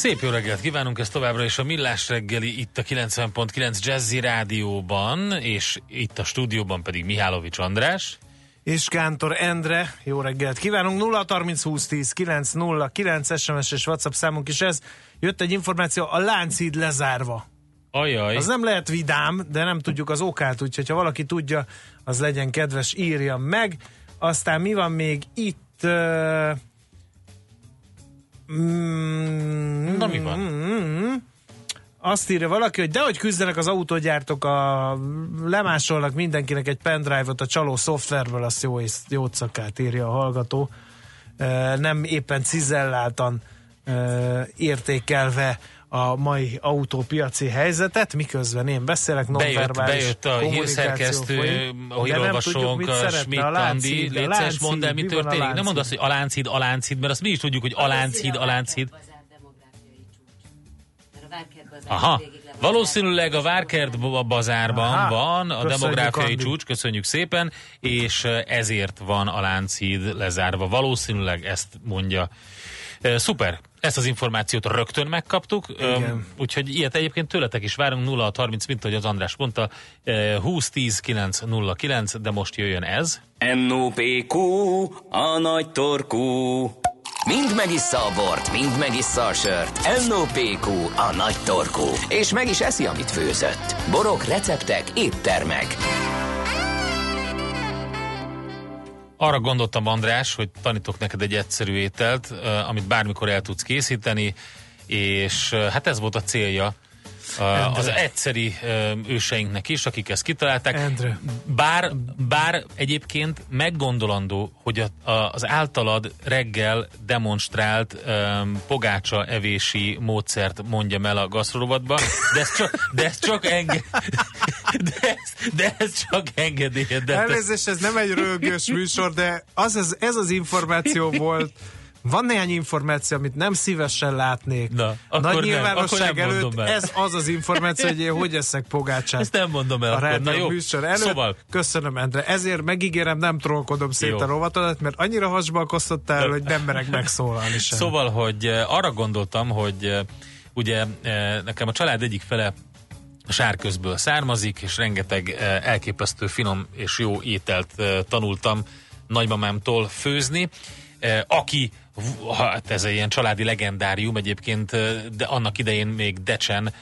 Szép jó reggelt kívánunk, ez továbbra is a Millás reggeli itt a 90.9 Jazzy Rádióban, és itt a stúdióban pedig Mihálovics András. És Kántor Endre, jó reggelt kívánunk, 0 30 20 10 9 0 9 SMS és WhatsApp számunk is ez. Jött egy információ, a Lánchíd lezárva. Ajaj. Az nem lehet vidám, de nem tudjuk az okát, úgyhogy ha valaki tudja, az legyen kedves, írja meg. Aztán mi van még itt? Uh, mm, Na mi van? Mm, azt írja valaki, hogy dehogy küzdenek az autógyártók, a, lemásolnak mindenkinek egy pendrive-ot a csaló szoftverből, azt jó, jó szakát írja a hallgató. Nem éppen cizelláltan értékelve a mai autópiaci helyzetet, miközben én beszélek bejött, bejött a hírszerkesztő, a hírolvasónk, Schmidt Andi, létszes mondd el, mi történik. Nem mondd azt, hogy Aláncid, Aláncid, mert azt mi is tudjuk, hogy Aláncid, Aláncid. Aha, valószínűleg a Várkert bazárban Aha, van a demográfiai Andi. csúcs, köszönjük szépen, és ezért van a Lánchíd lezárva. Valószínűleg ezt mondja. Szuper, ezt az információt rögtön megkaptuk, Igen. úgyhogy ilyet egyébként tőletek is várunk 0 30, mint ahogy az András mondta, 20 10 9 0 9, de most jöjjön ez. NOPQ, a nagy torkú. Mind megissza a bort, mind megissza a sört. NOPQ, a nagy torkú. És meg is eszi, amit főzött. Borok, receptek, éttermek. Arra gondoltam, András, hogy tanítok neked egy egyszerű ételt, amit bármikor el tudsz készíteni, és hát ez volt a célja Endre. az egyszeri őseinknek is, akik ezt kitalálták. Endre. Bár, bár egyébként meggondolandó, hogy a, a, az általad reggel demonstrált um, pogácsa evési módszert mondjam el a gasztrorovatba, de ez csak, de ez csak enge, de ez, de ez csak engedélyed. Elnézést, ez nem egy rögős műsor, de az, ez, ez az információ volt, van néhány információ, amit nem szívesen látnék. Na, akkor Nagy nyilvánosság nem, előtt el. ez az az információ, hogy én hogy eszek pogácsát. Ezt nem mondom el. A akkor. Na jó. műsor előtt. Szóval. Köszönöm, Endre. Ezért megígérem, nem trollkodom szét jó. a rovatodat, mert annyira hasba kosztottál, hogy nem merek megszólalni sem. Szóval, hogy arra gondoltam, hogy ugye nekem a család egyik fele a sárközből származik, és rengeteg elképesztő finom és jó ételt tanultam nagymamámtól főzni, aki hát ez egy ilyen családi legendárium egyébként, de annak idején még Decsen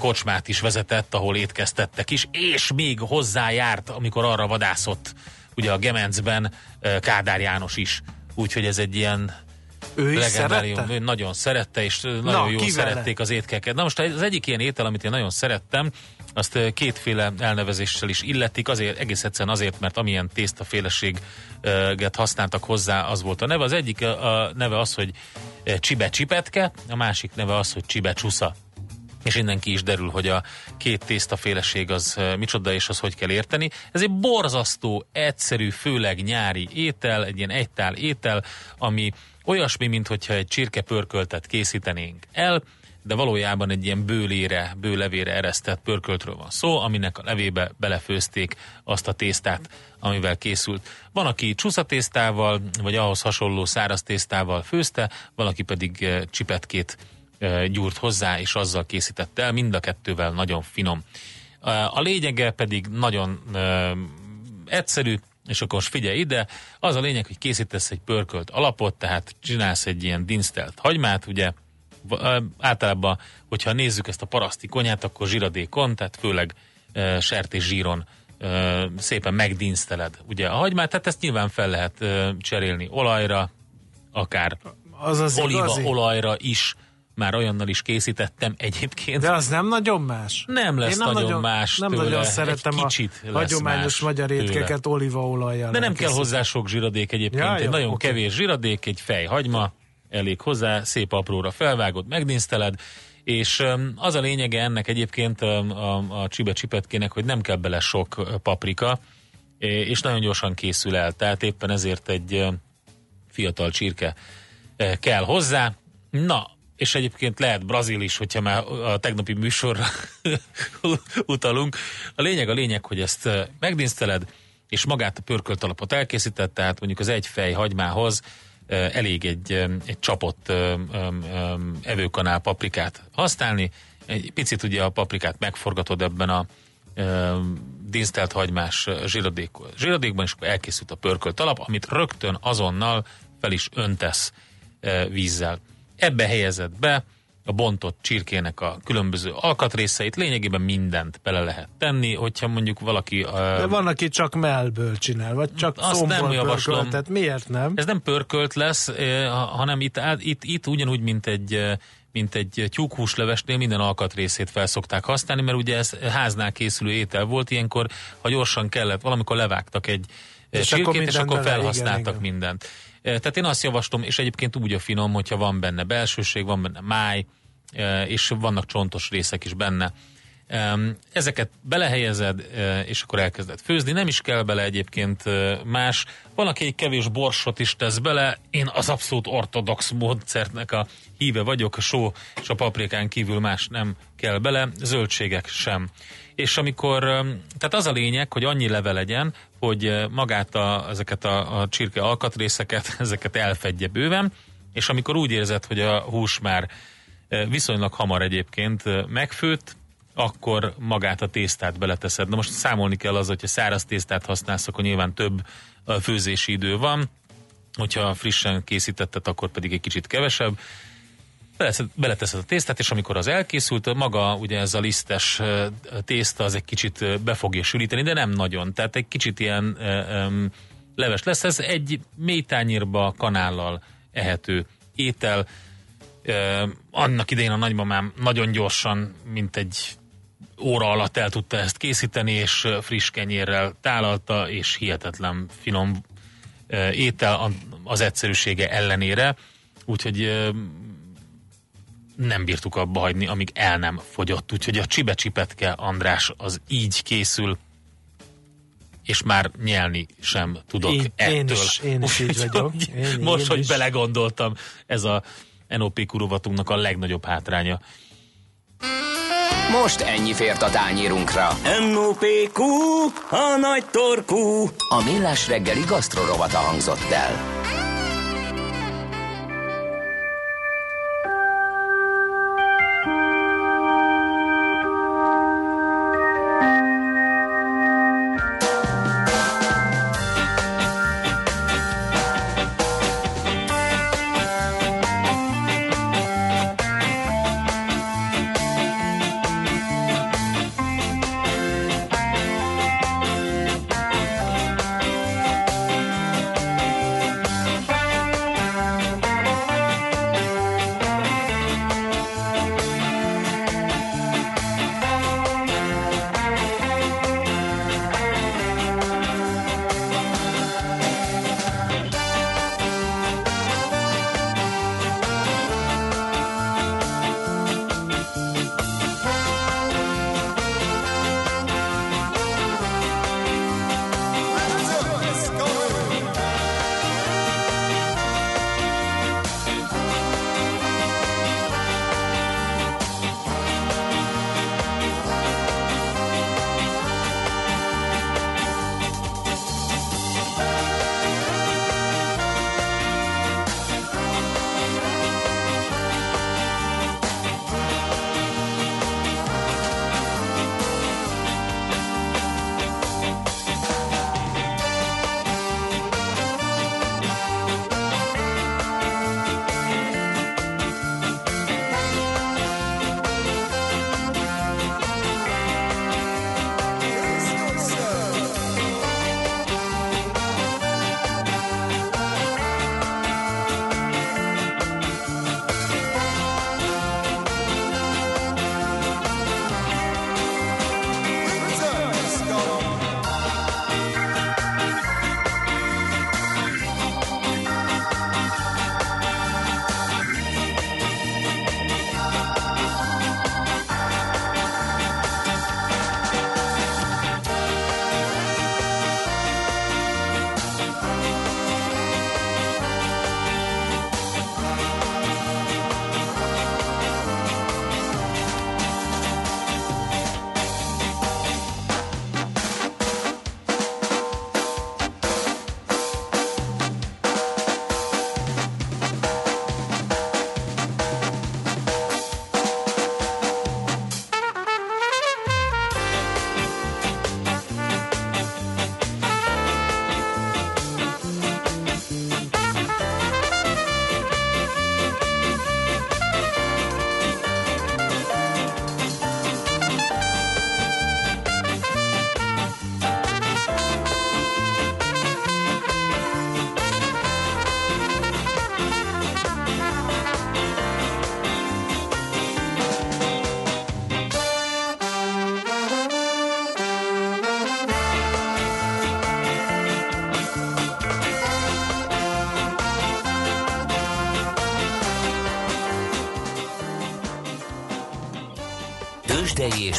kocsmát is vezetett, ahol étkeztettek is, és még hozzájárt, amikor arra vadászott, ugye a Gemencben Kádár János is. Úgyhogy ez egy ilyen ő is szerette? Ő nagyon szerette, és nagyon Na, jól szerették az étkeket. Na most az egyik ilyen étel, amit én nagyon szerettem, azt kétféle elnevezéssel is illetik, azért egész egyszerűen azért, mert amilyen tésztaféleséget használtak hozzá, az volt a neve. Az egyik a neve az, hogy csibe csipetke, a másik neve az, hogy csibe csusza és innen ki is derül, hogy a két tésztaféleség az micsoda, és az hogy kell érteni. Ez egy borzasztó, egyszerű, főleg nyári étel, egy ilyen egytál étel, ami olyasmi, mintha egy csirkepörköltet készítenénk el, de valójában egy ilyen bőlére, bőlevére eresztett pörköltről van szó, aminek a levébe belefőzték azt a tésztát, amivel készült. Van, aki csúszatésztával, vagy ahhoz hasonló száraz tésztával főzte, valaki pedig eh, csipetkét eh, gyúrt hozzá, és azzal készítette el, mind a kettővel nagyon finom. A lényege pedig nagyon egyszerű, és akkor most figyelj ide, az a lényeg, hogy készítesz egy pörkölt alapot, tehát csinálsz egy ilyen dinsztelt hagymát, ugye, általában, hogyha nézzük ezt a paraszti konyát, akkor zsiradékon, tehát főleg e, sertés zsíron e, szépen megdínsteled ugye a hagymát, tehát ezt nyilván fel lehet e, cserélni olajra, akár az az igazi. olajra is, már olyannal is készítettem egyébként. De az nem nagyon más. Nem lesz nem nagyon, nagyon más Nem tőle. nagyon szeretem Egy kicsit a hagyományos magyar étkeket olívaolajjal. De nem kell hozzá sok zsiradék egyébként. Ja, egy jó, nagyon okay. kevés zsiradék, egy fej hagyma, elég hozzá, szép apróra felvágod, megdíszteled, És az a lényege ennek egyébként a, a csibe csipetkének, hogy nem kell bele sok paprika, és nagyon gyorsan készül el. Tehát éppen ezért egy fiatal csirke kell hozzá. Na, és egyébként lehet brazil is, hogyha már a tegnapi műsorra utalunk. A lényeg a lényeg, hogy ezt megdinszteled, és magát a pörkölt alapot elkészített, tehát mondjuk az egy fej hagymához elég egy, egy csapott evőkanál paprikát használni. Egy picit ugye a paprikát megforgatod ebben a dinsztelt hagymás zsíradék, zsíradékban, és akkor elkészült a pörkölt alap, amit rögtön azonnal fel is öntesz vízzel. Ebbe helyezed be a bontott csirkének a különböző alkatrészeit, lényegében mindent bele lehet tenni, hogyha mondjuk valaki... De van, aki csak mellből csinál, vagy csak azt nem javaslom. Tehát miért nem? Ez nem pörkölt lesz, hanem itt, itt, itt ugyanúgy, mint egy mint egy tyúkhúslevesnél minden alkatrészét fel szokták használni, mert ugye ez háznál készülő étel volt, ilyenkor, ha gyorsan kellett, valamikor levágtak egy és csirkét, akkor és akkor felhasználtak igen, igen. mindent. Tehát én azt javaslom, és egyébként úgy a finom, hogyha van benne belsőség, van benne máj, és vannak csontos részek is benne. Ezeket belehelyezed, és akkor elkezded főzni. Nem is kell bele egyébként más. Van, aki egy kevés borsot is tesz bele. Én az abszolút ortodox módszertnek a híve vagyok. A só és a paprikán kívül más nem kell bele. Zöldségek sem. És amikor, tehát az a lényeg, hogy annyi leve legyen, hogy magát a, ezeket a, a csirke alkatrészeket, ezeket elfedje bőven, és amikor úgy érzed, hogy a hús már viszonylag hamar egyébként megfőtt, akkor magát a tésztát beleteszed. Na most számolni kell az, hogyha száraz tésztát használsz, akkor nyilván több főzési idő van, hogyha frissen készítetted, akkor pedig egy kicsit kevesebb. Beleteszed a tésztát, és amikor az elkészült, maga ugye ez a lisztes tészta az egy kicsit be fogja sülíteni, de nem nagyon. Tehát egy kicsit ilyen leves lesz. Ez egy mély tányérba kanállal ehető étel. Annak idején a nagymamám nagyon gyorsan, mint egy óra alatt el tudta ezt készíteni, és friss kenyérrel tálalta, és hihetetlen finom étel az egyszerűsége ellenére, úgyhogy nem bírtuk abba hagyni, amíg el nem fogyott. Úgyhogy a csibecsipetke András az így készül, és már nyelni sem tudok én, ettől. Én is, én is így vagyok. Én, most, én hogy is. belegondoltam, ez a NOP kurovatunknak a legnagyobb hátránya. Most ennyi fért a tányírunkra. M.O.P.Q. A nagy torkú. A millás reggeli gasztrorovata hangzott el.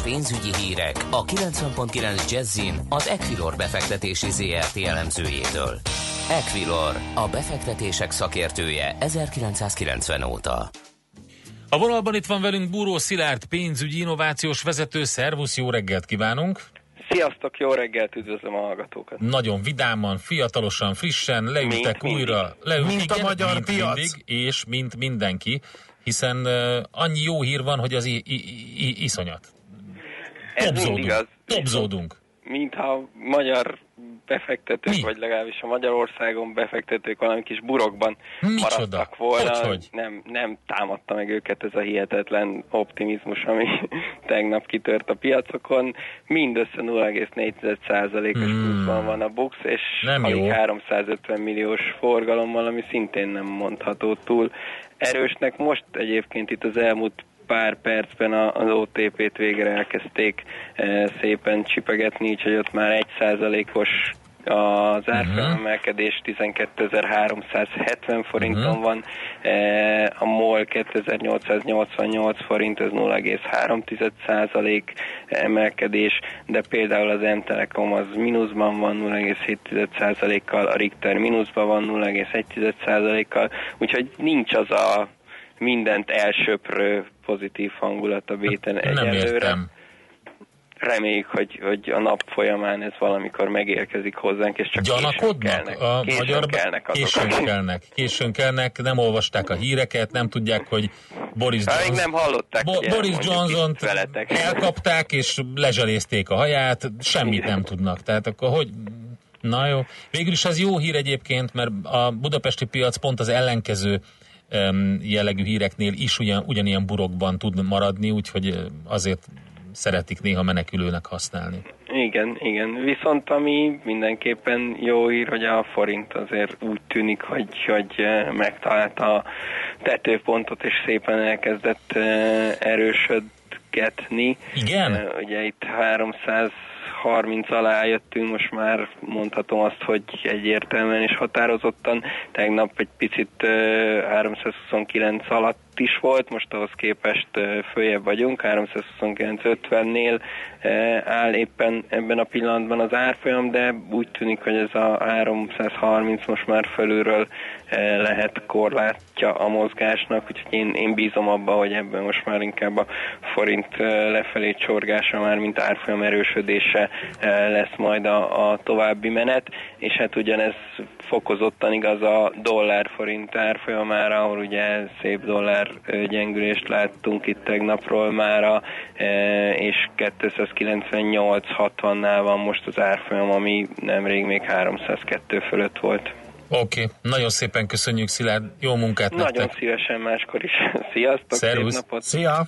Pénzügyi hírek a 90.9 Jazzin az Equilor befektetési ZRT elemzőjétől. Equilor, a befektetések szakértője 1990 óta. A vonalban itt van velünk Búró Szilárd, pénzügyi innovációs vezető. Szervusz, jó reggelt kívánunk! Sziasztok, jó reggelt, üdvözlöm a hallgatókat. Nagyon vidáman, fiatalosan, frissen, leültek mint újra. Leült, mint igen, a magyar mint piac. Mindig, és mint mindenki, hiszen uh, annyi jó hír van, hogy az i- i- i- iszonyat. Ez Topzódunk. Az. Topzódunk. Mintha magyar befektetők, Mi? vagy legalábbis a Magyarországon befektetők valami kis burokban Micsoda? maradtak volna. Hogy, hogy? Nem, nem támadta meg őket ez a hihetetlen optimizmus, ami tegnap kitört a piacokon. Mindössze 0,4%-os hmm. pluszban van a Bux, és nem alig 350 milliós forgalommal, ami szintén nem mondható túl erősnek. Most egyébként itt az elmúlt pár percben az OTP-t végre elkezdték e, szépen csipegetni, úgyhogy ott már egy százalékos az árfolyamemelkedés mhm. 12.370 forinton uh-huh. van, e, a MOL 2888 forint, ez 0,3 százalék emelkedés, de például az M-Telekom az mínuszban van 0,7 százalékkal, a Richter mínuszban van 0,1 százalékkal, úgyhogy nincs az a mindent elsöprő pozitív hangulat a béten egyelőre. Nem értem. Reméljük, hogy, hogy a nap folyamán ez valamikor megérkezik hozzánk, és csak Gyanakodnak? későn kelnek. A későn magyar kelnek azok. Későn kelnek. Későn kelnek, nem olvasták a híreket, nem tudják, hogy Boris, Johnson, nem hallották Bo- ilyen, Boris Johnson-t elkapták, és lezselézték a haját, semmit nem tudnak. Tehát akkor hogy... Na jó. Végül is ez jó hír egyébként, mert a budapesti piac pont az ellenkező jellegű híreknél is ugyan, ugyanilyen burokban tud maradni, úgyhogy azért szeretik néha menekülőnek használni. Igen, igen. Viszont ami mindenképpen jó ír, hogy a forint azért úgy tűnik, hogy, hogy megtalálta a tetőpontot, és szépen elkezdett erősödgetni. Igen? Ugye itt 300 30 alá jöttünk, most már mondhatom azt, hogy egyértelműen és határozottan. Tegnap egy picit 329 alatt is volt, most ahhoz képest följebb vagyunk, 329.50-nél áll éppen ebben a pillanatban az árfolyam, de úgy tűnik, hogy ez a 330 most már felülről lehet korlátja a mozgásnak, úgyhogy én, én bízom abba, hogy ebben most már inkább a forint lefelé csorgása már, mint árfolyam erősödése lesz majd a, a további menet, és hát ugyanez fokozottan igaz a dollár-forint árfolyamára, ahol ugye szép dollár gyengülést láttunk itt tegnapról mára, és 298-60-nál van most az árfolyam, ami nemrég még 302 fölött volt. Oké, okay. nagyon szépen köszönjük Szilárd, jó munkát Nagyon nektek. szívesen máskor is. Sziasztok, Szervusz. szép napot. Szia!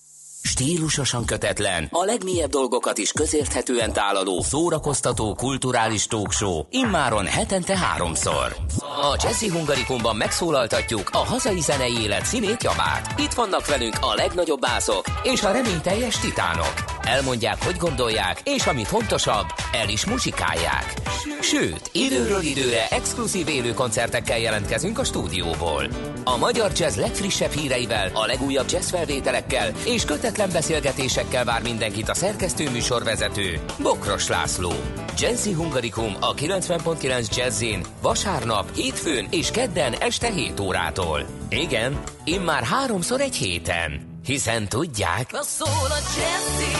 Stílusosan kötetlen, a legmélyebb dolgokat is közérthetően tálaló, szórakoztató, kulturális talkshow, immáron hetente háromszor. A Jazzy Hungarikumban megszólaltatjuk a hazai zenei élet színét javát. Itt vannak velünk a legnagyobb bászok és a reményteljes titánok. Elmondják, hogy gondolják, és ami fontosabb, el is muzsikálják. Sőt, időről időre exkluzív élő koncertekkel jelentkezünk a stúdióból. A magyar jazz legfrissebb híreivel, a legújabb jazz felvételekkel és kötetlen beszélgetésekkel vár mindenkit a szerkesztő műsorvezető, Bokros László. Jazzy Hungarikum a 90.9 Jazzin vasárnap, hétfőn és kedden este 7 órától. Igen, immár háromszor egy héten. Hiszen tudják... Na szól a Jazzy,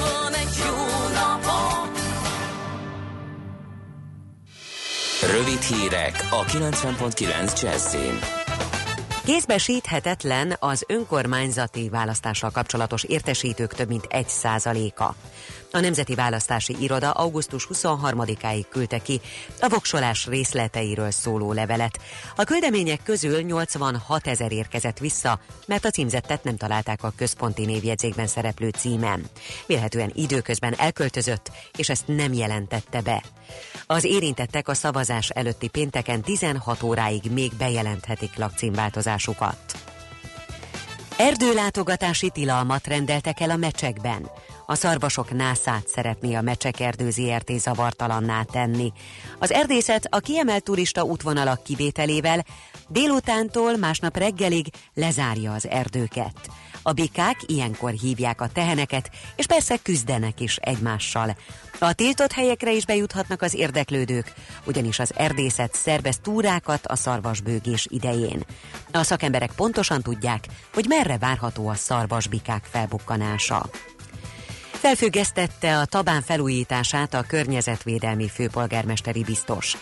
van egy jó napom. Rövid hírek a 90.9 Jazzin. Kézbesíthetetlen az önkormányzati választással kapcsolatos értesítők több mint egy százaléka. A Nemzeti Választási Iroda augusztus 23-áig küldte ki a voksolás részleteiről szóló levelet. A küldemények közül 86 ezer érkezett vissza, mert a címzettet nem találták a központi névjegyzékben szereplő címen. Vélhetően időközben elköltözött, és ezt nem jelentette be. Az érintettek a szavazás előtti pénteken 16 óráig még bejelenthetik lakcímváltozásukat. Erdőlátogatási tilalmat rendeltek el a mecsekben. A szarvasok nászát szeretné a Mecsekerdő ZRT zavartalanná tenni. Az erdészet a kiemelt turista útvonalak kivételével délutántól másnap reggelig lezárja az erdőket. A bikák ilyenkor hívják a teheneket, és persze küzdenek is egymással. A tiltott helyekre is bejuthatnak az érdeklődők, ugyanis az erdészet szervez túrákat a szarvasbőgés idején. A szakemberek pontosan tudják, hogy merre várható a szarvasbikák felbukkanása felfüggesztette a Tabán felújítását a környezetvédelmi főpolgármesteri biztos.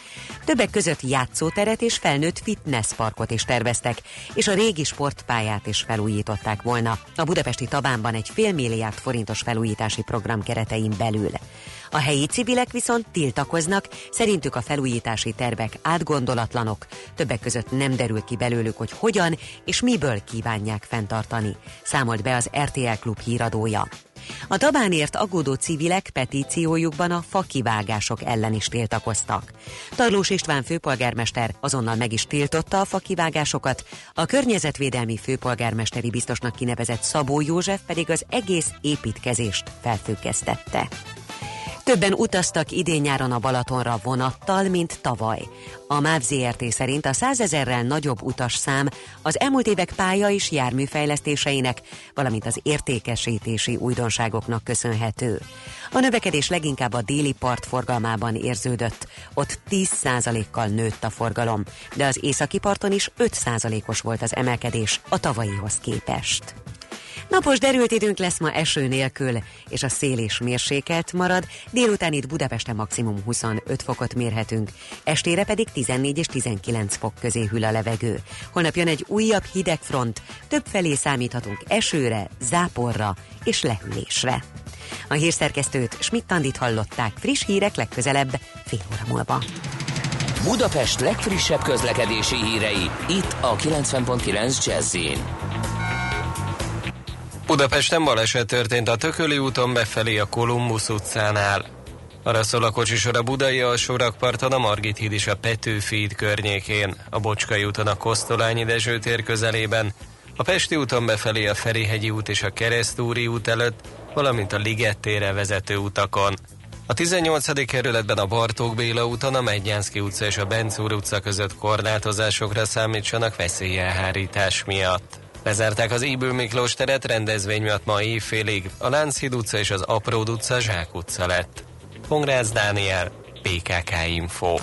Többek között játszóteret és felnőtt fitnessparkot is terveztek, és a régi sportpályát is felújították volna. A budapesti Tabánban egy fél milliárd forintos felújítási program keretein belül. A helyi civilek viszont tiltakoznak, szerintük a felújítási tervek átgondolatlanok, többek között nem derül ki belőlük, hogy hogyan és miből kívánják fenntartani, számolt be az RTL Klub híradója. A Tabánért aggódó civilek petíciójukban a fakivágások ellen is tiltakoztak. Tarlós István főpolgármester azonnal meg is tiltotta a fakivágásokat, a környezetvédelmi főpolgármesteri biztosnak kinevezett Szabó József pedig az egész építkezést felfüggesztette. Többen utaztak idén-nyáron a Balatonra vonattal, mint tavaly. A MÁV ZRT szerint a százezerrel nagyobb utas-szám az elmúlt évek pálya és járműfejlesztéseinek, valamint az értékesítési újdonságoknak köszönhető. A növekedés leginkább a déli part forgalmában érződött. Ott 10%-kal nőtt a forgalom, de az északi parton is 5%-os volt az emelkedés a tavalyihoz képest. Napos derült időnk lesz ma eső nélkül, és a szél is mérsékelt marad, délután itt Budapesten maximum 25 fokot mérhetünk, estére pedig 14 és 19 fok közé hűl a levegő. Holnap jön egy újabb hideg front, több felé számíthatunk esőre, záporra és lehűlésre. A hírszerkesztőt Schmidt-Tandit hallották, friss hírek legközelebb fél óra múlva. Budapest legfrissebb közlekedési hírei, itt a 90.9 jazz Budapesten baleset történt a Tököli úton befelé a Kolumbusz utcánál. Arra szól a kocsisor a Budai alsórakparton, a Margit híd és a Petőfi híd környékén, a Bocskai úton a Kosztolányi Dezső tér közelében, a Pesti úton befelé a Ferihegyi út és a Keresztúri út előtt, valamint a Liget térre vezető utakon. A 18. kerületben a Bartók Béla úton, a Megyánszki utca és a Bencúr utca között korlátozásokra számítsanak veszélyelhárítás miatt. Lezárták az Íbő Miklós teret rendezvény miatt ma évfélig. A Lánchíd utca és az Apród utca Zsák utca lett. Pongrász Dániel, PKK Info.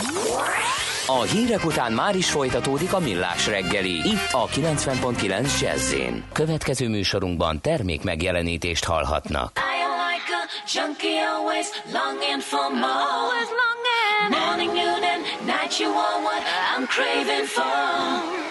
A hírek után már is folytatódik a millás reggeli. Itt a 90.9 jazz Következő műsorunkban termék megjelenítést hallhatnak. junkie always longing for more. Always longing. Morning, noon and night you are what I'm craving for.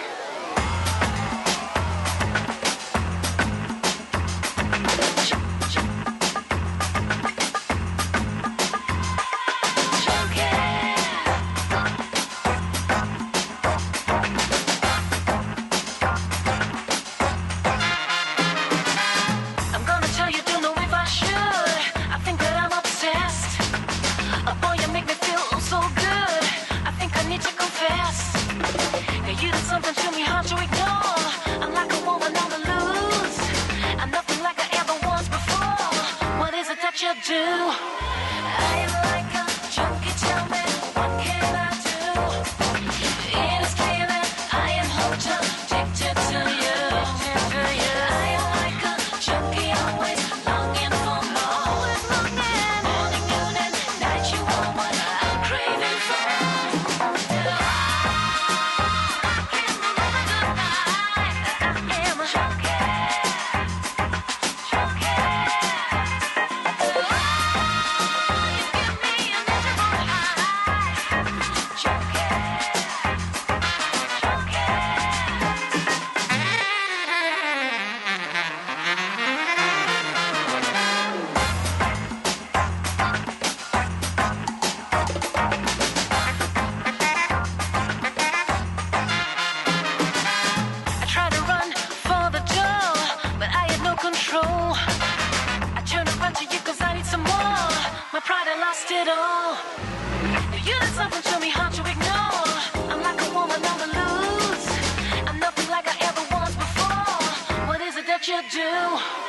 You do?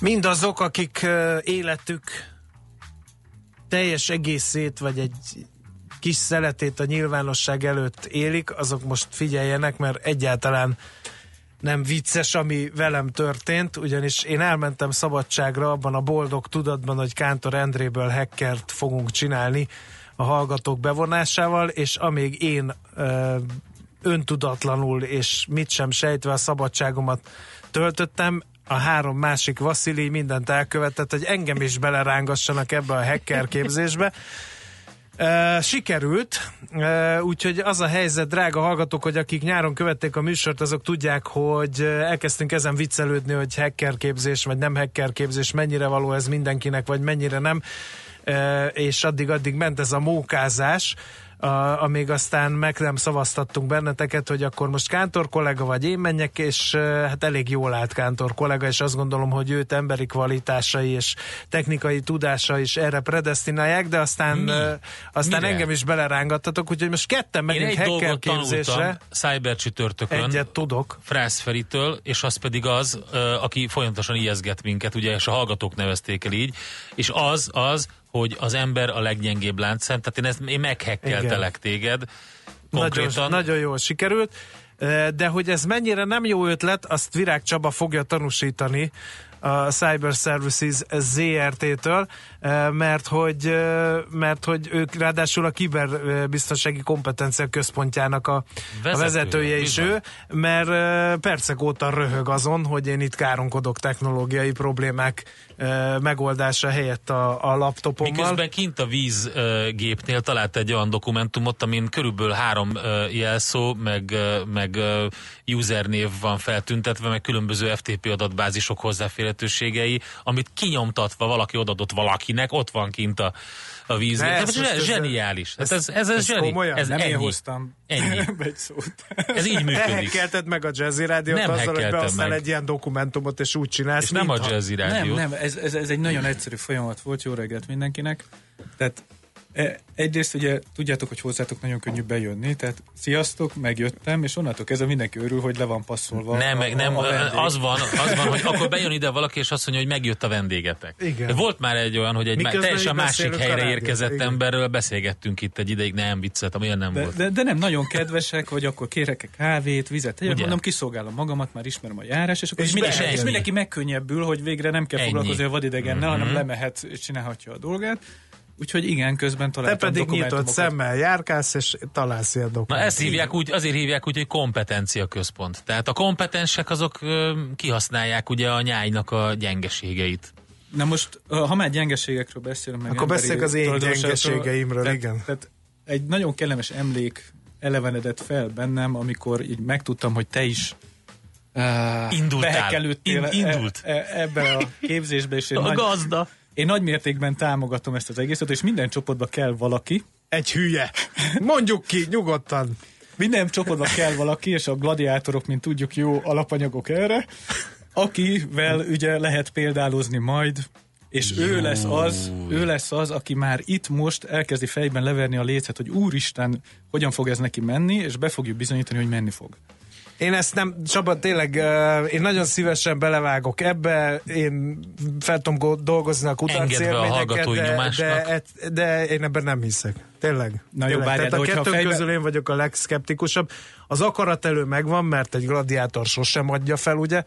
Mindazok, akik életük teljes egészét, vagy egy kis szeletét a nyilvánosság előtt élik, azok most figyeljenek, mert egyáltalán nem vicces, ami velem történt, ugyanis én elmentem szabadságra abban a boldog tudatban, hogy Kántor Endréből hackert fogunk csinálni a hallgatók bevonásával, és amíg én ö, öntudatlanul és mit sem sejtve a szabadságomat töltöttem, a három másik Vasili mindent elkövetett, hogy engem is belerángassanak ebbe a hacker képzésbe. Sikerült, úgyhogy az a helyzet, drága hallgatók, hogy akik nyáron követték a műsort, azok tudják, hogy elkezdtünk ezen viccelődni, hogy hacker képzés, vagy nem hacker képzés, mennyire való ez mindenkinek, vagy mennyire nem, és addig-addig ment ez a mókázás, a, amíg aztán meg nem szavaztattunk benneteket, hogy akkor most Kántor kollega vagy én menjek, és hát elég jól állt Kántor kollega, és azt gondolom, hogy őt emberi kvalitásai és technikai tudása is erre predestinálják, de aztán, uh, aztán Mire? engem is belerángattatok, úgyhogy most ketten megyünk egy hacker képzésre. Cyber csütörtökön. Egyet tudok. Frász Feritől, és az pedig az, aki folyamatosan ijeszget minket, ugye, és a hallgatók nevezték el így, és az, az, hogy az ember a leggyengébb láncszem, tehát én, ezt, én meghekkeltelek téged, konkrétan. Nagyon, nagyon jól sikerült, de hogy ez mennyire nem jó ötlet, azt Virág Csaba fogja tanúsítani a Cyber Services ZRT-től, mert hogy, mert hogy ők ráadásul a kiberbiztonsági kompetencia központjának a vezetője, a vezetője is bizony. ő, mert percek óta röhög azon, hogy én itt káromkodok technológiai problémák megoldása helyett a, a laptopommal. Miközben kint a vízgépnél talált egy olyan dokumentumot, amin körülbelül három jelszó, meg, meg usernév van feltüntetve, meg különböző FTP adatbázisok hozzáférhetőségei, amit kinyomtatva valaki odadott valakinek, ott van kint a, a víznél. Ne, ezt ez most ez- zseniális. Hát ez, ez, ez, ez zseni. komolyan? Ez Nem én ennyi. hoztam Ennyi. egy szót. Ez így Te működik. hekkelted meg a Jazzy Rádiót Nem azzal, hogy behoztál meg. egy ilyen dokumentumot, és úgy csinálsz, És nem a Jazzy Nem, Rádió. nem, ez, ez, ez egy nagyon egyszerű folyamat volt, jó reggelt mindenkinek. Tehát egyrészt ugye tudjátok, hogy hozzátok nagyon könnyű bejönni, tehát sziasztok, megjöttem, és onnantól kezdve mindenki örül, hogy le van passzolva. Nem, a, meg nem, a, vendég. az van, az van, hogy akkor bejön ide valaki, és azt mondja, hogy megjött a vendégetek. Igen. Volt már egy olyan, hogy egy Miközben teljesen másik helyre érkezett igen. emberről beszélgettünk itt egy ideig, nem viccet, amilyen nem De, volt. de, de nem, nagyon kedvesek, hogy akkor kérek egy kávét, vizet, Ugye? mondom, kiszolgálom magamat, már ismerem a járás, és akkor És és, mindenki, és mindenki megkönnyebbül, hogy végre nem kell Ennyi. foglalkozni a vadidegennel, Mhm. hanem lemehet és csinálhatja a dolgát. Úgyhogy igen, közben találtam Te pedig nyitott szemmel járkálsz, és találsz ilyen dokumentumokat. Na ezt hívják úgy, azért hívják úgy, hogy kompetencia központ. Tehát a kompetensek azok kihasználják ugye a nyájnak a gyengeségeit. Na most, ha már gyengeségekről beszélünk, meg Akkor beszéljünk az én gyengeségeimről, tehát, igen. Tehát egy nagyon kellemes emlék elevenedett fel bennem, amikor így megtudtam, hogy te is uh, Indultál. In, indult. E, e, ebben a képzésben. És én A nagy, gazda. Én nagy mértékben támogatom ezt az egészet, és minden csoportba kell valaki. Egy hülye. Mondjuk ki, nyugodtan. Minden csoportba kell valaki, és a gladiátorok, mint tudjuk, jó alapanyagok erre, akivel ugye lehet példálozni majd, és ő lesz az, ő lesz az, aki már itt most elkezdi fejben leverni a lécet, hogy úristen, hogyan fog ez neki menni, és be fogjuk bizonyítani, hogy menni fog. Én ezt nem, Csaba, tényleg, uh, én nagyon szívesen belevágok ebbe, én fel tudom dolgozni a kutatcélményeket, de, de, de én ebben nem hiszek. Tényleg. Na jó, tényleg. várjál, Tehát a kettő fejbe... közül én vagyok a legszkeptikusabb. Az akarat elő megvan, mert egy gladiátor sosem adja fel, ugye?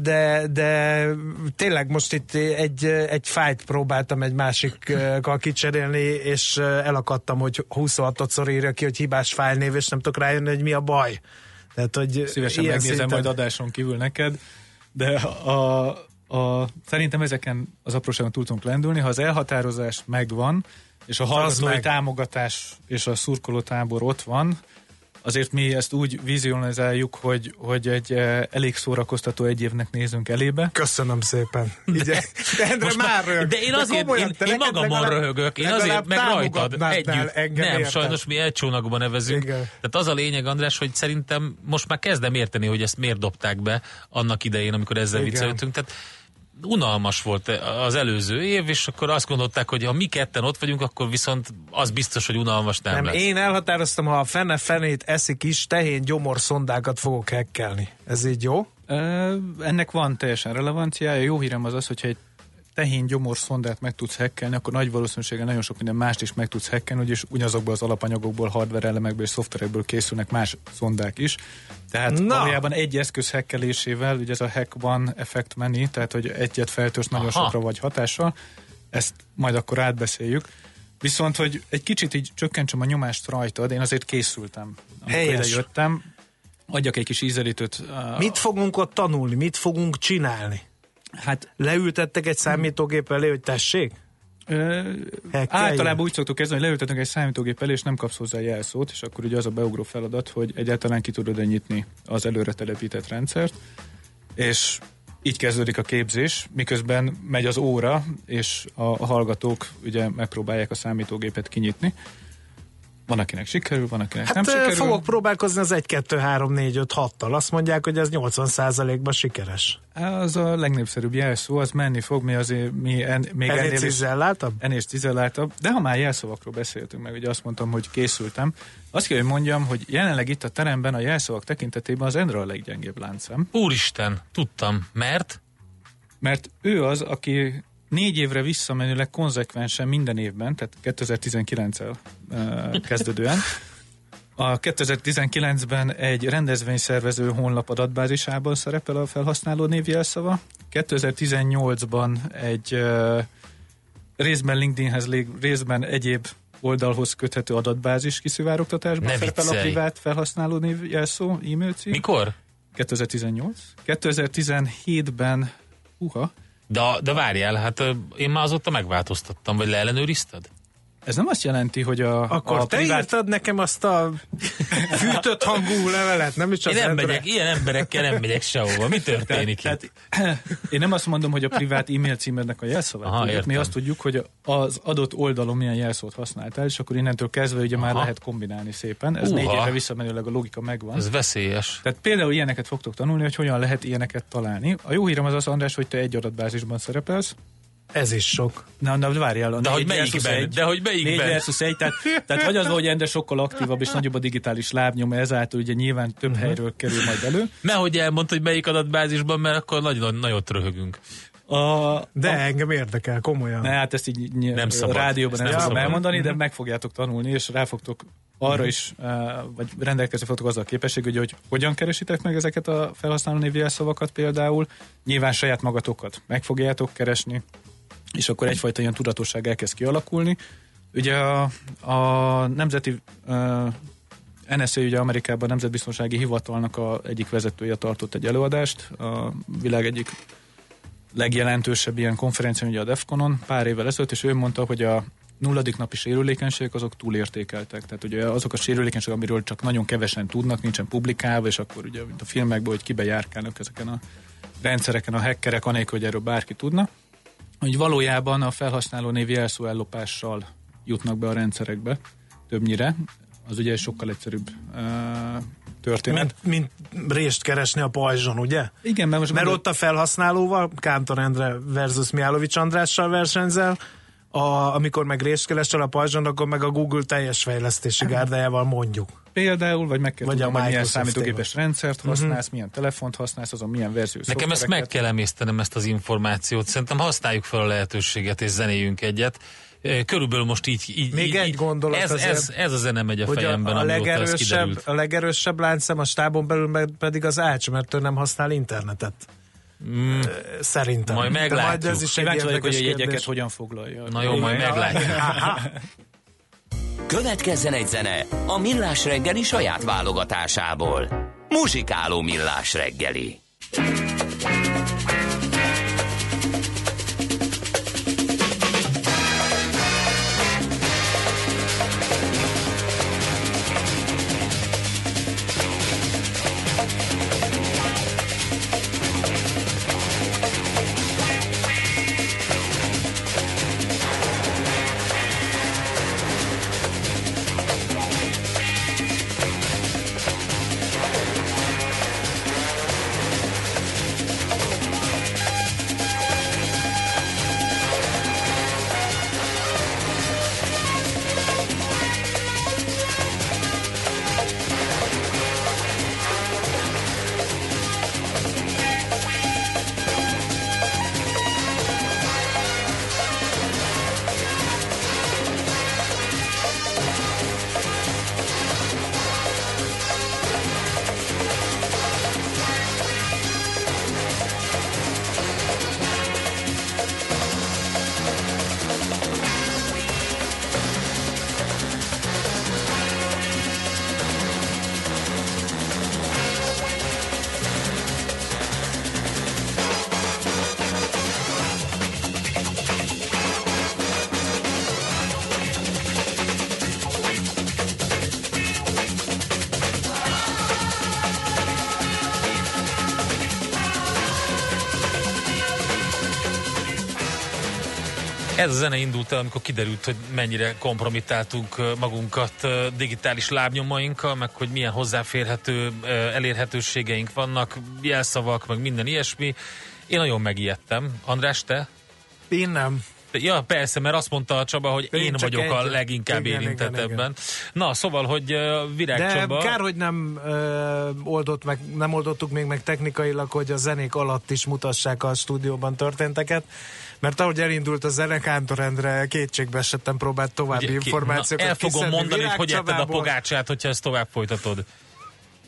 de, de tényleg most itt egy, egy fájt próbáltam egy másikkal kicserélni, és elakadtam, hogy 26-szor írja ki, hogy hibás fájlnév, és nem tudok rájönni, hogy mi a baj. Tehát, hogy Szívesen megnézem szinten... majd adáson kívül neked, de a, a, szerintem ezeken az apróságon túl tudunk lendülni. Ha az elhatározás megvan, és a hallgatói támogatás és a szurkoló tábor ott van, azért mi ezt úgy vizionalizáljuk, hogy, hogy egy elég szórakoztató egy évnek nézünk elébe. Köszönöm szépen. De, de, Endre már röhög. De én azért, de én, én magamon röhögök, én azért meg rajtad együtt. Nem, értem. sajnos mi egy csónakban nevezünk. Igen. Tehát az a lényeg, András, hogy szerintem most már kezdem érteni, hogy ezt miért dobták be annak idején, amikor ezzel viccelődtünk. Tehát unalmas volt az előző év, és akkor azt gondolták, hogy ha mi ketten ott vagyunk, akkor viszont az biztos, hogy unalmas nem, nem lesz. Én elhatároztam, ha a fene fenét eszik is, tehén gyomor szondákat fogok hekkelni. Ez így jó? Ö, ennek van teljesen relevanciája. Jó hírem az az, hogyha egy tehén gyomor szondát meg tudsz hekkelni, akkor nagy valószínűséggel nagyon sok minden mást is meg tudsz hekkelni, és ugyanazokból az alapanyagokból, hardware elemekből és szoftverekből készülnek más szondák is. Tehát Na. valójában egy eszköz hekkelésével, ugye ez a hack one effect many, tehát hogy egyet feltörsz nagyon Aha. sokra vagy hatással, ezt majd akkor átbeszéljük. Viszont, hogy egy kicsit így csökkentsem a nyomást rajtad, én azért készültem. Helyes. jöttem, adjak egy kis ízelítőt. Mit fogunk ott tanulni? Mit fogunk csinálni? Hát leültettek egy számítógép elé, hogy tessék? Ö, általában úgy szoktuk kezdeni, hogy leültetnek egy számítógép elé, és nem kapsz hozzá jelszót, és akkor ugye az a beugró feladat, hogy egyáltalán ki tudod nyitni az előre telepített rendszert, és így kezdődik a képzés, miközben megy az óra, és a hallgatók ugye megpróbálják a számítógépet kinyitni. Van, akinek sikerül, van, akinek hát nem sikerül. fogok próbálkozni az 1, 2, 3, 4, 5, 6-tal. Azt mondják, hogy ez 80%-ban sikeres. Az a legnépszerűbb jelszó, az menni fog, mi azért mi en, még ennél, ennél cizelláltabb? Ennél is cizelláltabb. De ha már jelszavakról beszéltünk, meg ugye azt mondtam, hogy készültem, azt kell, hogy mondjam, hogy jelenleg itt a teremben a jelszavak tekintetében az Endra a leggyengébb láncem. Úristen, tudtam. Mert? Mert ő az, aki négy évre visszamenőleg konzekvensen minden évben, tehát 2019-el uh, kezdődően, a 2019-ben egy rendezvényszervező honlap adatbázisában szerepel a felhasználó névjelszava. 2018-ban egy uh, részben LinkedInhez, részben egyéb oldalhoz köthető adatbázis kiszivárogtatásban ne szerepel viccelj. a privát felhasználó névjelszó, e-mail cím. Mikor? 2018. 2017-ben, uha, de, de várjál, hát én már azóta megváltoztattam, vagy leellenőrizted? Ez nem azt jelenti, hogy a Akkor a te privát... írtad nekem azt a fűtött hangú levelet, nem is az Én nem megyek, ilyen emberekkel nem megyek sehova. Mi történik tehát, tehát, Én nem azt mondom, hogy a privát e-mail címednek a jelszavát Aha, tudjuk. Mi azt tudjuk, hogy az adott oldalon milyen jelszót használtál, és akkor innentől kezdve ugye Aha. már lehet kombinálni szépen. Ez Uha. négy évre visszamenőleg a logika megvan. Ez veszélyes. Tehát például ilyeneket fogtok tanulni, hogy hogyan lehet ilyeneket találni. A jó hírem az az, András, hogy te egy adatbázisban szerepelsz, ez is sok. Na, na várjál. De hogy melyikben? Egy, de hogy melyikben? 4 versus 1, tehát, tehát vagy az, hogy Endre sokkal aktívabb és nagyobb a digitális lábnyom, ezáltal ugye nyilván több uh-huh. helyről kerül majd elő. Nehogy elmond, hogy melyik adatbázisban, mert akkor nagyon nagyot röhögünk. A, de a, engem érdekel, komolyan. Ne, hát ezt így ny- nem szabad. rádióban nem, nem szabad elmondani, de mhm. meg fogjátok tanulni, és rá fogtok arra uh-huh. is, uh, vagy rendelkezni fogtok azzal a képesség, hogy, hogy hogyan keresitek meg ezeket a felhasználó névjelszavakat például. Nyilván saját magatokat meg fogjátok keresni, és akkor egyfajta ilyen tudatosság elkezd kialakulni. Ugye a, a nemzeti uh, NSA ugye Amerikában Nemzetbiztonsági Hivatalnak a egyik vezetője tartott egy előadást, a világ egyik legjelentősebb ilyen konferencián, ugye a DEFCON-on pár évvel ezelőtt, és ő mondta, hogy a nulladik napi sérülékenységek azok túlértékeltek. Tehát ugye azok a sérülékenységek, amiről csak nagyon kevesen tudnak, nincsen publikálva, és akkor ugye mint a filmekben, hogy kibe járkálnak ezeken a rendszereken a hackerek, anélkül, hogy erről bárki tudna, hogy valójában a felhasználó névi jelszó jutnak be a rendszerekbe többnyire, az ugye sokkal egyszerűbb történet. Mint, mint részt keresni a pajzson, ugye? Igen, mert most... Mert ott a felhasználóval, Kántor Endre versus Miálovics Andrással versenyzel, a, amikor meg részt keresel a pajzson, akkor meg a Google teljes fejlesztési gárdájával mondjuk. Például, vagy meg kell vagy tudnom, hogy milyen számítógépes rendszert mhm. használsz, uh-huh. milyen telefont használsz, azon milyen verzió Nekem ezt meg kell emésztenem, ezt az információt. Szerintem használjuk fel a lehetőséget, és zenéjünk egyet. Körülbelül most így... így Még így, egy gondolat ez, azért, ez, ez a zene megy a fejemben, a, a legerősebb, a legerősebb láncszem a stábon belül pedig az ács, mert ő nem használ internetet. Mm. Szerintem. Majd meglátjuk. Majd ez is Kíváncsi vagyok, hogy a jegyeket hogyan foglalja. Na jó, majd meglátjuk. Következzen egy zene a Millás reggeli saját válogatásából. Muzsikáló Millás reggeli. Ez a zene indult el, amikor kiderült, hogy mennyire kompromittáltunk magunkat digitális lábnyomainkkal, meg hogy milyen hozzáférhető elérhetőségeink vannak, jelszavak, meg minden ilyesmi. Én nagyon megijedtem. András, te? Én nem. Ja, persze, mert azt mondta a Csaba, hogy én, én vagyok egy, a leginkább igen, érintett igen, ebben. Igen. Na, szóval, hogy uh, Virág De Csaba... kár, hogy nem, uh, oldott meg, nem oldottuk még meg technikailag, hogy a zenék alatt is mutassák a stúdióban történteket. Mert ahogy elindult a zene, Kántor Endre kétségbe esettem próbált további Ugye, információkat na, El fogom mondani, hogy hogy etted a pogácsát, hogyha ezt tovább folytatod.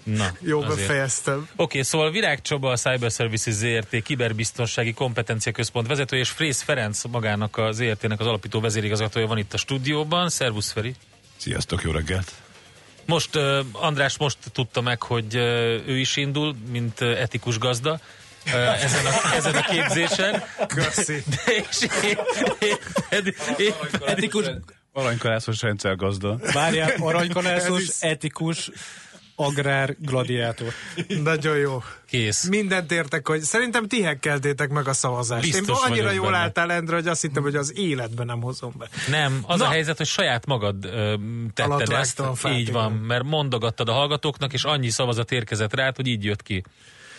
Na, Jó, azért. befejeztem. Oké, okay, szóval Virág Csaba, a Cyber Services ZRT kiberbiztonsági kompetencia központ vezető, és Frész Ferenc magának az ZRT-nek az alapító vezérigazgatója van itt a stúdióban. Szervusz, Feri! Sziasztok, jó reggelt! Most uh, András most tudta meg, hogy uh, ő is indul, mint uh, etikus gazda ezen a, ezen a képzésen. Köszi. De és én, én, én, én etikus... Aranykarászos rendszergazda. Várjál, aranykarászos, etikus, agrár gladiátor. Nagyon jó. Kész. Mindent értek, hogy szerintem ti hekkeltétek meg a szavazást. Biztos Én annyira jól benne. álltál, Endre, hogy azt hittem, hogy az életben nem hozom be. Nem, az Na. a helyzet, hogy saját magad ö, tetted ezt. Így van, mert mondogattad a hallgatóknak, és annyi szavazat érkezett rá, hogy így jött ki.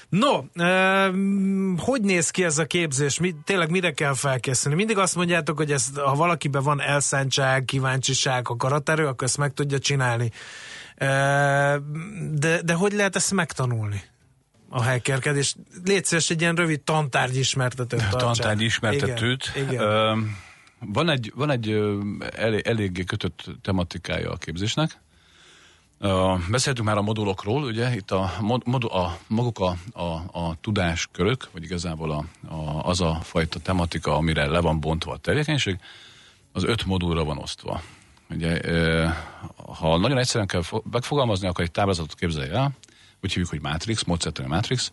No, uh, hogy néz ki ez a képzés? Mi, tényleg mire kell felkészülni? Mindig azt mondjátok, hogy ez, ha valakiben van elszántság, kíváncsiság, akaraterő, akkor ezt meg tudja csinálni. De, de hogy lehet ezt megtanulni? a hackerkedés. Légy szíves egy ilyen rövid tantárgy ismertetőt Tantárgy ismertetőt. Igen, igen. Van egy, van egy elég, eléggé kötött tematikája a képzésnek. Beszéltünk már a modulokról, ugye, itt a, mod, a maguk a, a, a tudáskörök, vagy igazából a, a, az a fajta tematika, amire le van bontva a tevékenység, az öt modulra van osztva. Ugye, ha nagyon egyszerűen kell megfogalmazni, akkor egy táblázatot képzelj el, úgy hívjuk, hogy Matrix, módszertani Matrix,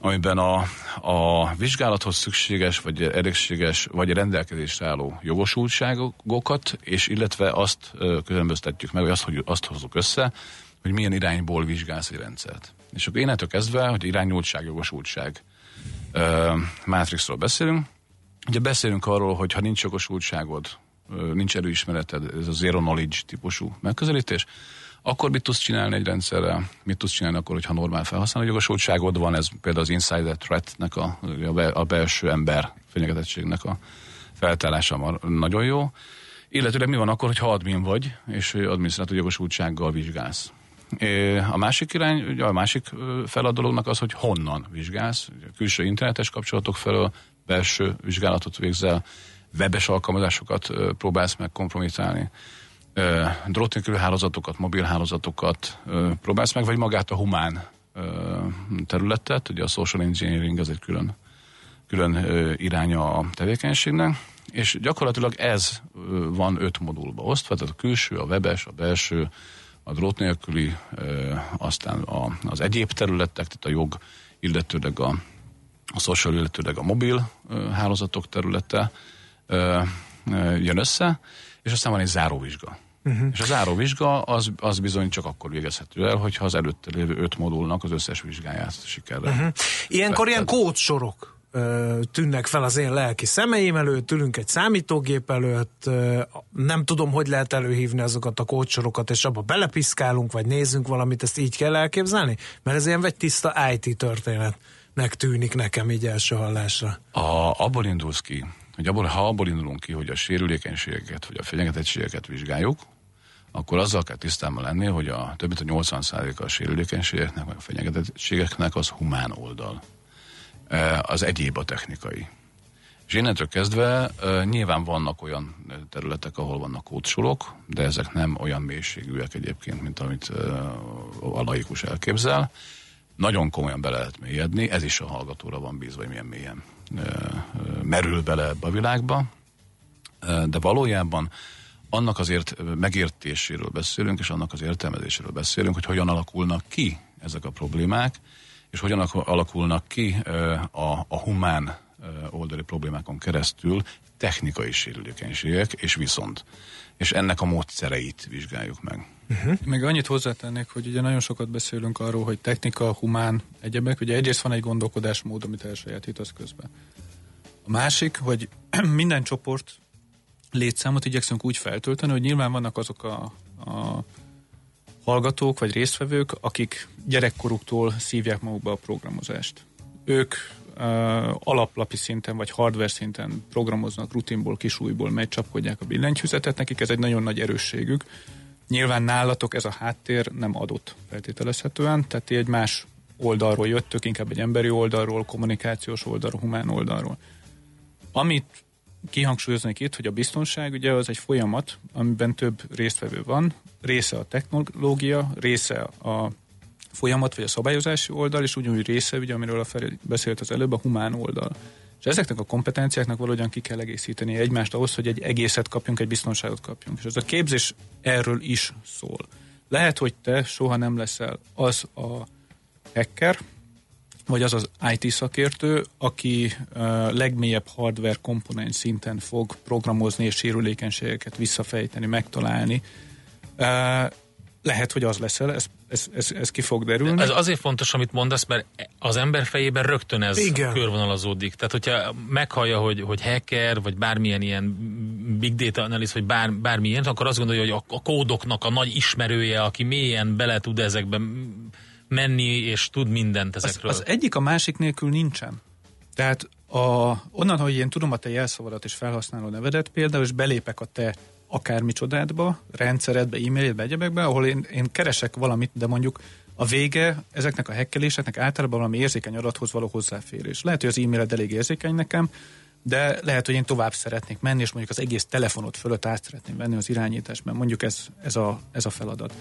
amiben a, a vizsgálathoz szükséges, vagy elégséges, vagy rendelkezésre álló jogosultságokat, és illetve azt különböztetjük meg, vagy azt, hogy azt hozzuk össze, hogy milyen irányból vizsgálsz egy rendszert. És akkor innentől kezdve, hogy irányultság, jogosultság Matrixról beszélünk, ugye beszélünk arról, hogy ha nincs jogosultságod, nincs erőismereted, ez a zero knowledge típusú megközelítés, akkor mit tudsz csinálni egy rendszerrel? Mit tudsz csinálni akkor, hogyha normál felhasználó jogosultságod van? Ez például az insider threat-nek a, a belső ember fenyegetettségnek a feltállása nagyon jó. Illetőleg mi van akkor, hogyha admin vagy, és adminisztrátor jogosultsággal vizsgálsz? A másik irány, ugye a másik feladat dolognak az, hogy honnan vizsgálsz, külső internetes kapcsolatok felől belső vizsgálatot végzel, webes alkalmazásokat próbálsz meg kompromitálni drót nélküli hálózatokat, mobil hálózatokat próbálsz meg, vagy magát a humán területet, ugye a social engineering az egy külön, külön iránya a tevékenységnek, és gyakorlatilag ez van öt modulba osztva, tehát a külső, a webes, a belső, a drót nélküli, aztán az egyéb területek, tehát a jog, illetőleg a, a social, illetőleg a mobil hálózatok területe jön össze, és aztán van egy záróvizsga. Uh-huh. És a záróvizsga az, az bizony csak akkor végezhető el, hogyha az előtte lévő öt modulnak az összes vizsgáját sikerrel. Uh-huh. Ilyenkor ilyen kódsorok tűnnek fel az én lelki szemeim előtt, ülünk egy számítógép előtt, nem tudom, hogy lehet előhívni azokat a kódsorokat, és abba belepiszkálunk, vagy nézzünk valamit, ezt így kell elképzelni? Mert ez ilyen vagy tiszta IT történetnek tűnik nekem így első hallásra. A, abból indulsz ki, hogy abból, ha abból indulunk ki, hogy a sérülékenységeket, vagy a fenyegetettségeket vizsgáljuk, akkor azzal kell tisztában lenni, hogy a több mint a 80%-a a sérülékenységeknek, vagy a fenyegetettségeknek az humán oldal. E, az egyéb a technikai. És innentől kezdve e, nyilván vannak olyan területek, ahol vannak kódsorok, de ezek nem olyan mélységűek egyébként, mint amit e, a laikus elképzel. Nagyon komolyan bele lehet mélyedni, ez is a hallgatóra van bízva, hogy milyen mélyen merül bele ebbe a világba. De valójában annak azért megértéséről beszélünk, és annak az értelmezéséről beszélünk, hogy hogyan alakulnak ki ezek a problémák, és hogyan alakulnak ki a, a humán oldali problémákon keresztül technikai sérülékenységek, és viszont. És ennek a módszereit vizsgáljuk meg. Uh-huh. Még annyit hozzátennék, hogy ugye nagyon sokat beszélünk arról, hogy technika, humán, egyebek. Ugye egyrészt van egy gondolkodásmód, amit elsajátítasz közben. A másik, hogy minden csoport létszámot igyekszünk úgy feltölteni, hogy nyilván vannak azok a, a hallgatók vagy résztvevők, akik gyerekkoruktól szívják magukba a programozást. Ők uh, alaplapi szinten vagy hardware szinten programoznak rutinból, kisújból, megcsapkodják a billentyűzetet, nekik ez egy nagyon nagy erősségük. Nyilván nálatok ez a háttér nem adott feltételezhetően, tehát egy más oldalról jöttök, inkább egy emberi oldalról, kommunikációs oldalról, humán oldalról. Amit kihangsúlyoznék itt, hogy a biztonság ugye az egy folyamat, amiben több résztvevő van, része a technológia, része a folyamat vagy a szabályozási oldal, és ugyanúgy része, ugye, amiről a Feri beszélt az előbb, a humán oldal. És ezeknek a kompetenciáknak valahogyan ki kell egészíteni egymást ahhoz, hogy egy egészet kapjunk, egy biztonságot kapjunk. És ez a képzés erről is szól. Lehet, hogy te soha nem leszel az a hacker, vagy az az IT szakértő, aki legmélyebb hardware komponens szinten fog programozni és sérülékenységeket visszafejteni, megtalálni. Lehet, hogy az leszel, ez, ez, ez, ez ki fog derülni. Ez azért fontos, amit mondasz, mert az ember fejében rögtön ez Igen. körvonalazódik. Tehát, hogyha meghallja, hogy, hogy hacker, vagy bármilyen ilyen big data analyst, vagy bár, bármilyen, akkor azt gondolja, hogy a, a kódoknak a nagy ismerője, aki mélyen bele tud ezekben menni, és tud mindent ezekről. Az, az egyik a másik nélkül nincsen. Tehát a, onnan, hogy én tudom a te jelszavadat és felhasználó nevedet például, és belépek a te akármicsodádba, rendszeredbe, e-mailedbe, egyebekbe, ahol én, én keresek valamit, de mondjuk a vége ezeknek a hekkeléseknek általában valami érzékeny adathoz való hozzáférés. Lehet, hogy az e-mailed elég érzékeny nekem, de lehet, hogy én tovább szeretnék menni, és mondjuk az egész telefonot fölött át szeretném venni az irányítást, mert mondjuk ez, ez, a, ez a feladat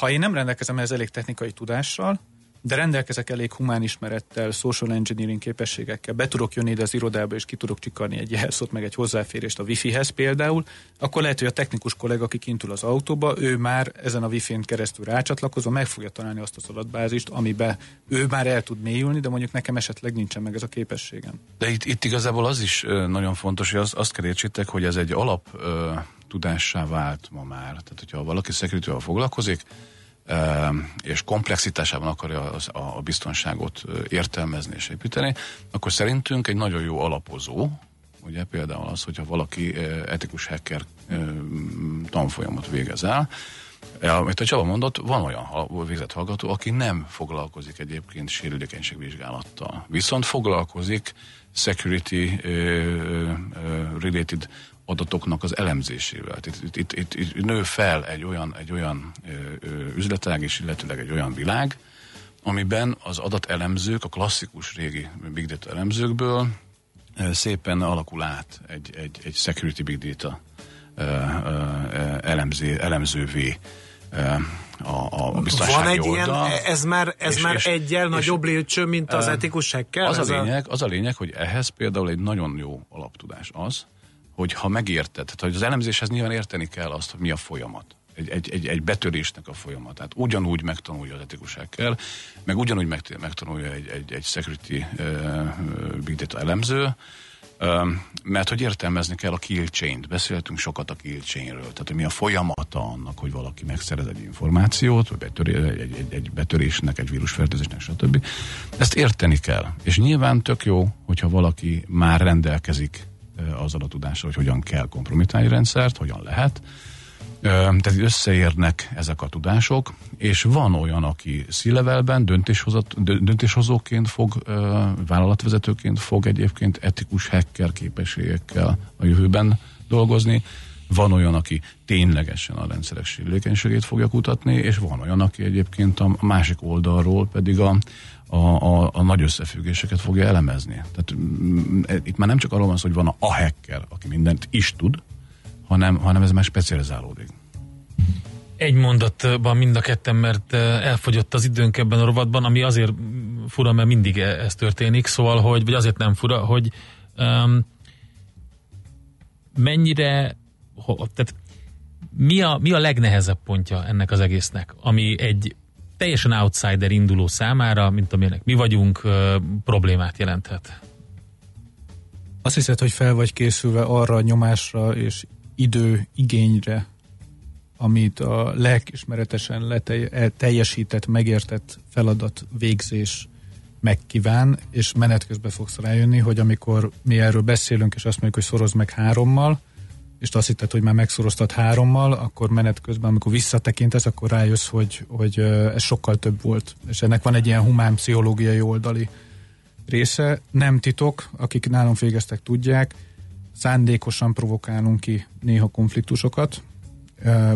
Ha én nem rendelkezem ez elég technikai tudással, de rendelkezek elég humán ismerettel, social engineering képességekkel, be tudok jönni ide az irodába, és ki tudok csikarni egy jelszót, meg egy hozzáférést a wifi-hez például, akkor lehet, hogy a technikus kollega, aki kint ül az autóba, ő már ezen a wifi-n keresztül rácsatlakozva meg fogja találni azt az adatbázist, amiben ő már el tud mélyülni, de mondjuk nekem esetleg nincsen meg ez a képességem. De itt, itt igazából az is nagyon fontos, hogy azt, azt kell értsétek, hogy ez egy alap ö, tudássá vált ma már. Tehát, hogyha valaki security foglalkozik, és komplexitásában akarja a biztonságot értelmezni és építeni, akkor szerintünk egy nagyon jó alapozó, ugye például az, hogyha valaki etikus hacker tanfolyamot végez el, amit a Csaba mondott, van olyan végzett hallgató, aki nem foglalkozik egyébként sérülékenységvizsgálattal. Viszont foglalkozik security related adatoknak az elemzésével. Itt, itt, itt, itt, nő fel egy olyan, egy olyan ö, ö, üzletág, és illetőleg egy olyan világ, amiben az adatelemzők, a klasszikus régi big data elemzőkből ö, szépen alakul át egy, egy, egy security big data ö, ö, elemző, elemzővé a, a biztonsági Van egy oldal. ilyen, ez már, ez és, már és, egyel és, nagyobb lépcső, mint az etikus hacker? Az a, lényeg, az a lényeg, hogy ehhez például egy nagyon jó alaptudás az, hogy ha megérted, tehát hogy az elemzéshez nyilván érteni kell azt, hogy mi a folyamat. Egy, egy, egy, egy betörésnek a folyamatát. Ugyanúgy megtanulja az etikusákkal, meg ugyanúgy megtanulja egy, egy, egy security uh, big data elemző, mert hogy értelmezni kell a kill chain-t. Beszéltünk sokat a kill chain-ről, tehát hogy mi a folyamata annak, hogy valaki megszerez egy információt, vagy betöré, egy, egy, egy betörésnek, egy vírusfertőzésnek, stb. Ezt érteni kell. És nyilván tök jó, hogyha valaki már rendelkezik az adatudásra, hogy hogyan kell kompromitálni rendszert, hogyan lehet. Tehát összeérnek ezek a tudások, és van olyan, aki szílevelben döntéshozóként fog, vállalatvezetőként fog egyébként etikus hacker képességekkel a jövőben dolgozni, van olyan, aki ténylegesen a rendszerek sérülékenységét fogja kutatni, és van olyan, aki egyébként a másik oldalról pedig a, a, a, a nagy összefüggéseket fogja elemezni. Tehát mm, e, itt már nem csak arról van szó, hogy van a, hacker, aki mindent is tud, hanem, hanem ez már specializálódik. Egy mondatban mind a ketten, mert e, elfogyott az időnk ebben a rovatban, ami azért fura, mert mindig e, ez történik, szóval, hogy, vagy azért nem fura, hogy um, mennyire, tehát mi a, mi a legnehezebb pontja ennek az egésznek, ami egy teljesen outsider induló számára, mint amilyenek mi vagyunk, problémát jelenthet. Azt hiszed, hogy fel vagy készülve arra a nyomásra és idő igényre, amit a lelkismeretesen letelj- teljesített, megértett feladat végzés megkíván, és menet közben fogsz rájönni, hogy amikor mi erről beszélünk, és azt mondjuk, hogy szoroz meg hárommal, és azt hitted, hogy már megszoroztad hárommal, akkor menet közben, amikor visszatekintesz, akkor rájössz, hogy, hogy ez sokkal több volt. És ennek van egy ilyen humán pszichológiai oldali része. Nem titok, akik nálunk végeztek tudják, szándékosan provokálunk ki néha konfliktusokat,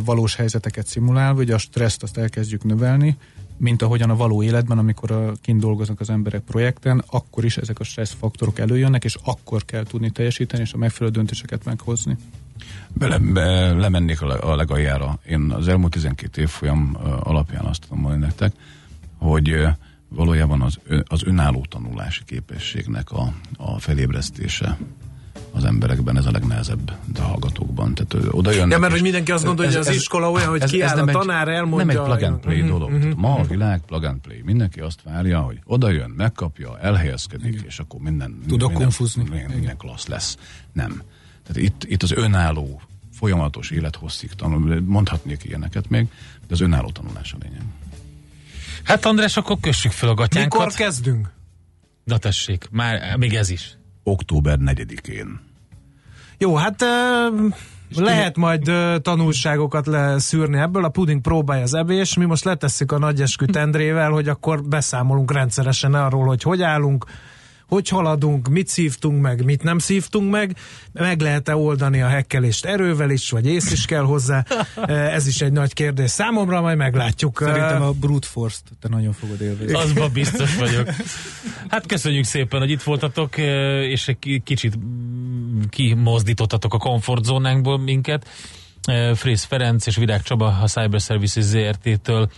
valós helyzeteket szimulálva, hogy a stresszt azt elkezdjük növelni, mint ahogyan a való életben, amikor a, kint dolgoznak az emberek projekten, akkor is ezek a stressz faktorok előjönnek, és akkor kell tudni teljesíteni, és a megfelelő döntéseket meghozni. Bele, be, lemennék a, legaljára. Én az elmúlt 12 év folyam alapján azt tudom mondani nektek, hogy valójában az, az önálló tanulási képességnek a, a felébresztése az emberekben, ez a legnehezebb a hallgatókban. Tehát oda jönnek. Ja, mert hogy mindenki azt gondolja, hogy az ez, iskola olyan, hogy ez, kiáll ez a tanár, elmondja. Nem egy plug and play uh-huh, dolog. Uh-huh, ma a világ plug and play. Mindenki azt várja, hogy oda jön, megkapja, elhelyezkedik, Igen. és akkor minden, Tudok minden, konfuzni. Minden, minden klassz lesz. Nem. Tehát itt, itt az önálló, folyamatos élethosszig tanul, mondhatnék ilyeneket még, de az önálló tanulás a lényeg. Hát András, akkor kössük fel a gatyánkat. Mikor kezdünk? Na tessék, már még ez is. Október 4-én. Jó, hát uh, lehet majd uh, tanulságokat leszűrni ebből. A puding próbálja az evés. Mi most letesszük a nagy eskü tendrével, hogy akkor beszámolunk rendszeresen arról, hogy hogy állunk, hogy haladunk, mit szívtunk meg, mit nem szívtunk meg, meg lehet-e oldani a hekkelést erővel is, vagy ész is kell hozzá. Ez is egy nagy kérdés számomra, majd meglátjuk. Szerintem a brute force-t te nagyon fogod élvezni. Azban biztos vagyok. Hát köszönjük szépen, hogy itt voltatok, és egy kicsit kimozdítottatok a komfortzónánkból minket. Frész Ferenc és Virág Csaba a Cyber Services ZRT-től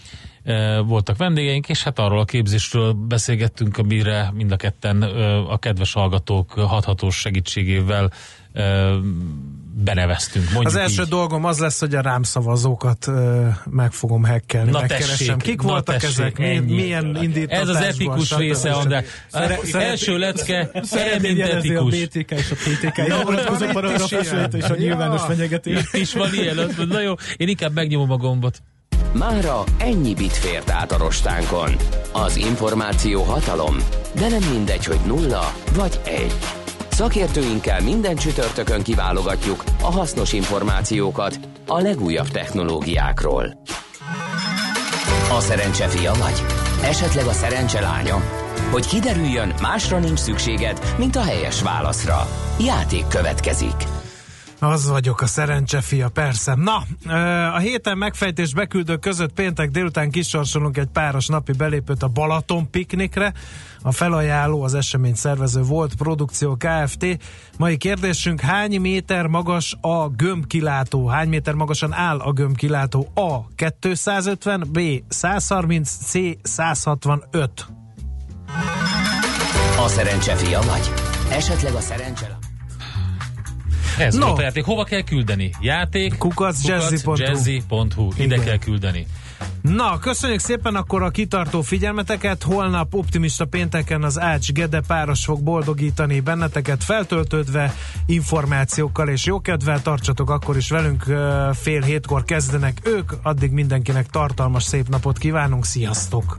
voltak vendégeink, és hát arról a képzésről beszélgettünk, amire mind a ketten a kedves hallgatók hathatós segítségével beneveztünk. Mondjuk az első így. dolgom az lesz, hogy a rám szavazókat uh, meg fogom hekkelni, na megkeresem. Tessék, Kik na voltak tessék, ezek? Ennyi. Milyen indítás? Ez az etikus része, András. első lecke, eredményezik a BTK és a PTK. Jó, vonatkozó paragrafusait és a nyilvános fenyegetés. Itt is van ilyen. Na jó, én inkább megnyomom a gombot. Mára ennyi bit fért át a rostánkon. Az információ hatalom, de nem mindegy, hogy nulla vagy egy. Szakértőinkkel minden csütörtökön kiválogatjuk a hasznos információkat a legújabb technológiákról. A szerencse fia vagy? Esetleg a szerencse lánya? Hogy kiderüljön, másra nincs szükséged, mint a helyes válaszra. Játék következik. Az vagyok, a szerencse fia, persze. Na, a héten megfejtés beküldő között péntek délután kisorsolunk egy páros napi belépőt a Balaton piknikre. A felajánló, az esemény szervező volt Produkció Kft. Mai kérdésünk, hány méter magas a gömbkilátó? Hány méter magasan áll a gömbkilátó? A. 250, B. 130, C. 165. A szerencse fia vagy? Esetleg a szerencse ez no. volt a játék. Hova kell küldeni? Játék kukacjazzy.hu jazzy Ide kell küldeni. Na, köszönjük szépen akkor a kitartó figyelmeteket. Holnap optimista pénteken az Ács Gede páros fog boldogítani benneteket, feltöltődve információkkal és jókedvel. Tartsatok akkor is velünk, fél hétkor kezdenek ők. Addig mindenkinek tartalmas szép napot kívánunk. Sziasztok!